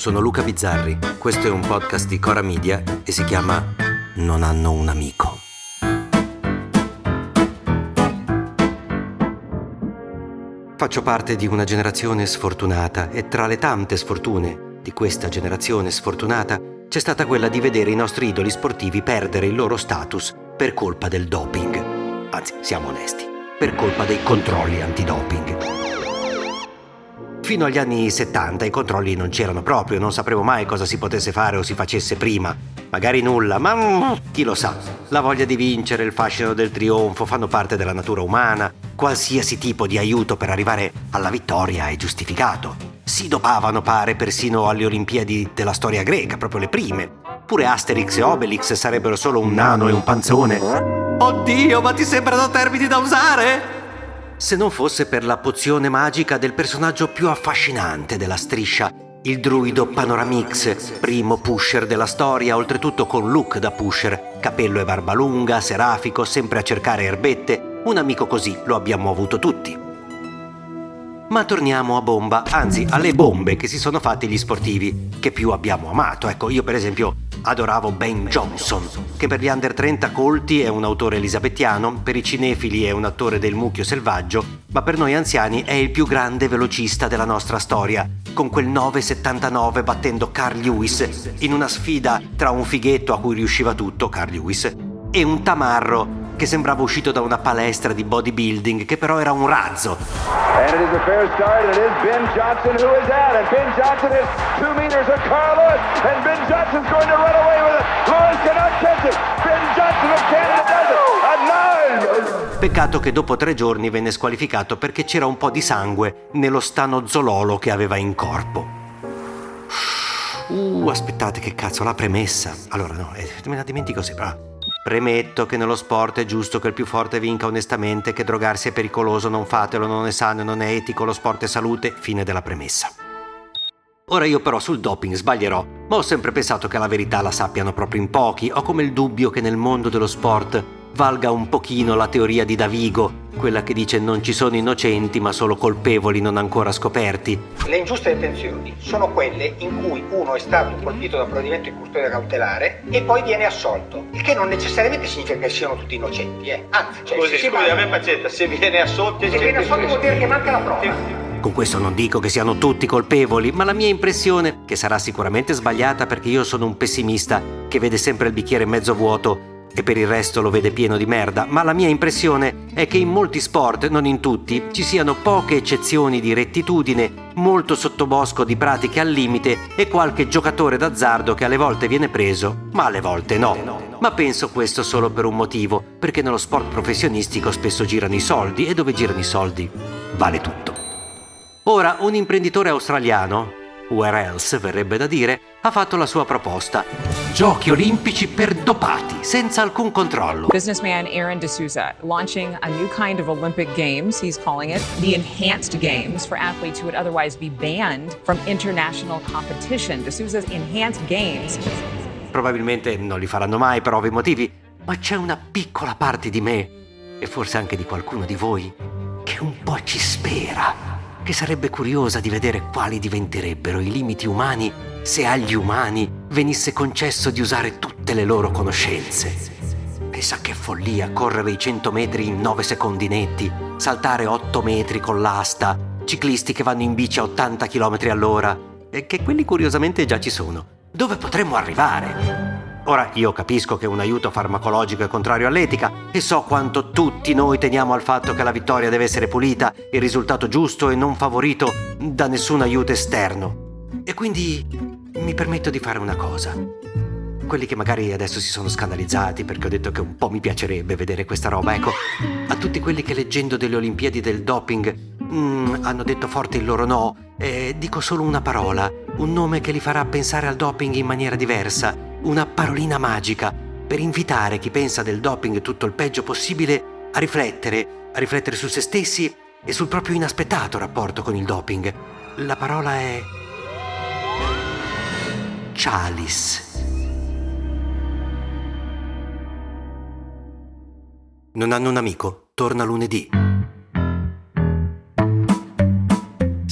sono Luca Bizzarri, questo è un podcast di Cora Media e si chiama Non hanno un amico. Faccio parte di una generazione sfortunata e tra le tante sfortune di questa generazione sfortunata c'è stata quella di vedere i nostri idoli sportivi perdere il loro status per colpa del doping. Anzi, siamo onesti, per colpa dei controlli antidoping. Fino agli anni 70 i controlli non c'erano proprio, non sapevo mai cosa si potesse fare o si facesse prima. Magari nulla, ma chi lo sa. La voglia di vincere, il fascino del trionfo fanno parte della natura umana. Qualsiasi tipo di aiuto per arrivare alla vittoria è giustificato. Si dopavano, pare, persino alle Olimpiadi della storia greca, proprio le prime. Pure Asterix e Obelix sarebbero solo un nano e un panzone. Oddio, ma ti sembrano termini da usare? Se non fosse per la pozione magica del personaggio più affascinante della striscia, il druido Panoramix, primo pusher della storia, oltretutto con look da pusher, capello e barba lunga, serafico, sempre a cercare erbette, un amico così lo abbiamo avuto tutti. Ma torniamo a bomba, anzi alle bombe che si sono fatti gli sportivi, che più abbiamo amato. Ecco, io per esempio adoravo Ben Johnson, che per gli under 30 colti è un autore elisabettiano, per i cinefili è un attore del mucchio selvaggio, ma per noi anziani è il più grande velocista della nostra storia, con quel 9,79 battendo Carl Lewis in una sfida tra un fighetto a cui riusciva tutto, Carl Lewis, e un tamarro che sembrava uscito da una palestra di bodybuilding, che però era un razzo. Peccato che dopo tre giorni venne squalificato perché c'era un po' di sangue nello stano zololo che aveva in corpo. Uh, aspettate che cazzo, la premessa. Allora, no, eh, me la dimentico sempre. Premetto che nello sport è giusto che il più forte vinca onestamente, che drogarsi è pericoloso, non fatelo, non è sano, non è etico, lo sport è salute, fine della premessa. Ora io però sul doping sbaglierò, ma ho sempre pensato che la verità la sappiano proprio in pochi, ho come il dubbio che nel mondo dello sport valga un pochino la teoria di Davigo, quella che dice non ci sono innocenti ma solo colpevoli non ancora scoperti. Le ingiuste detenzioni sono quelle in cui uno è stato colpito da un provvedimento di custodia cautelare e poi viene assolto, il che non necessariamente significa che siano tutti innocenti, eh. Anzi, cioè, scusi, scusi, a me pazienza, se viene assolto... Se viene assolto vuol dire che manca la prova. Con questo non dico che siano tutti colpevoli, ma la mia impressione, che sarà sicuramente sbagliata perché io sono un pessimista che vede sempre il bicchiere mezzo vuoto, e per il resto lo vede pieno di merda, ma la mia impressione è che in molti sport, non in tutti, ci siano poche eccezioni di rettitudine, molto sottobosco di pratiche al limite e qualche giocatore d'azzardo che alle volte viene preso, ma alle volte no. Ma penso questo solo per un motivo, perché nello sport professionistico spesso girano i soldi e dove girano i soldi vale tutto. Ora, un imprenditore australiano, where else verrebbe da dire, ha fatto la sua proposta. Giochi olimpici per dopati, senza alcun controllo. Businessman Aaron D'Souza launching a new kind of Olympic Games, he's calling it the Enhanced Games for athletes who would otherwise be banned from international competition. D'Souza's Enhanced Games. Probabilmente non li faranno mai per ovvi motivi, ma c'è una piccola parte di me, e forse anche di qualcuno di voi, che un po' ci spera che sarebbe curiosa di vedere quali diventerebbero i limiti umani se agli umani venisse concesso di usare tutte le loro conoscenze. Pensa che follia correre i 100 metri in 9 secondi netti, saltare 8 metri con l'asta, ciclisti che vanno in bici a 80 km all'ora, e che quelli curiosamente già ci sono. Dove potremmo arrivare? Ora io capisco che un aiuto farmacologico è contrario all'etica e so quanto tutti noi teniamo al fatto che la vittoria deve essere pulita, il risultato giusto e non favorito da nessun aiuto esterno. E quindi mi permetto di fare una cosa. Quelli che magari adesso si sono scandalizzati perché ho detto che un po' mi piacerebbe vedere questa roba, ecco, a tutti quelli che leggendo delle Olimpiadi del doping mm, hanno detto forte il loro no, eh, dico solo una parola, un nome che li farà pensare al doping in maniera diversa una parolina magica per invitare chi pensa del doping tutto il peggio possibile a riflettere, a riflettere su se stessi e sul proprio inaspettato rapporto con il doping. La parola è Chalice. Non hanno un amico, torna lunedì.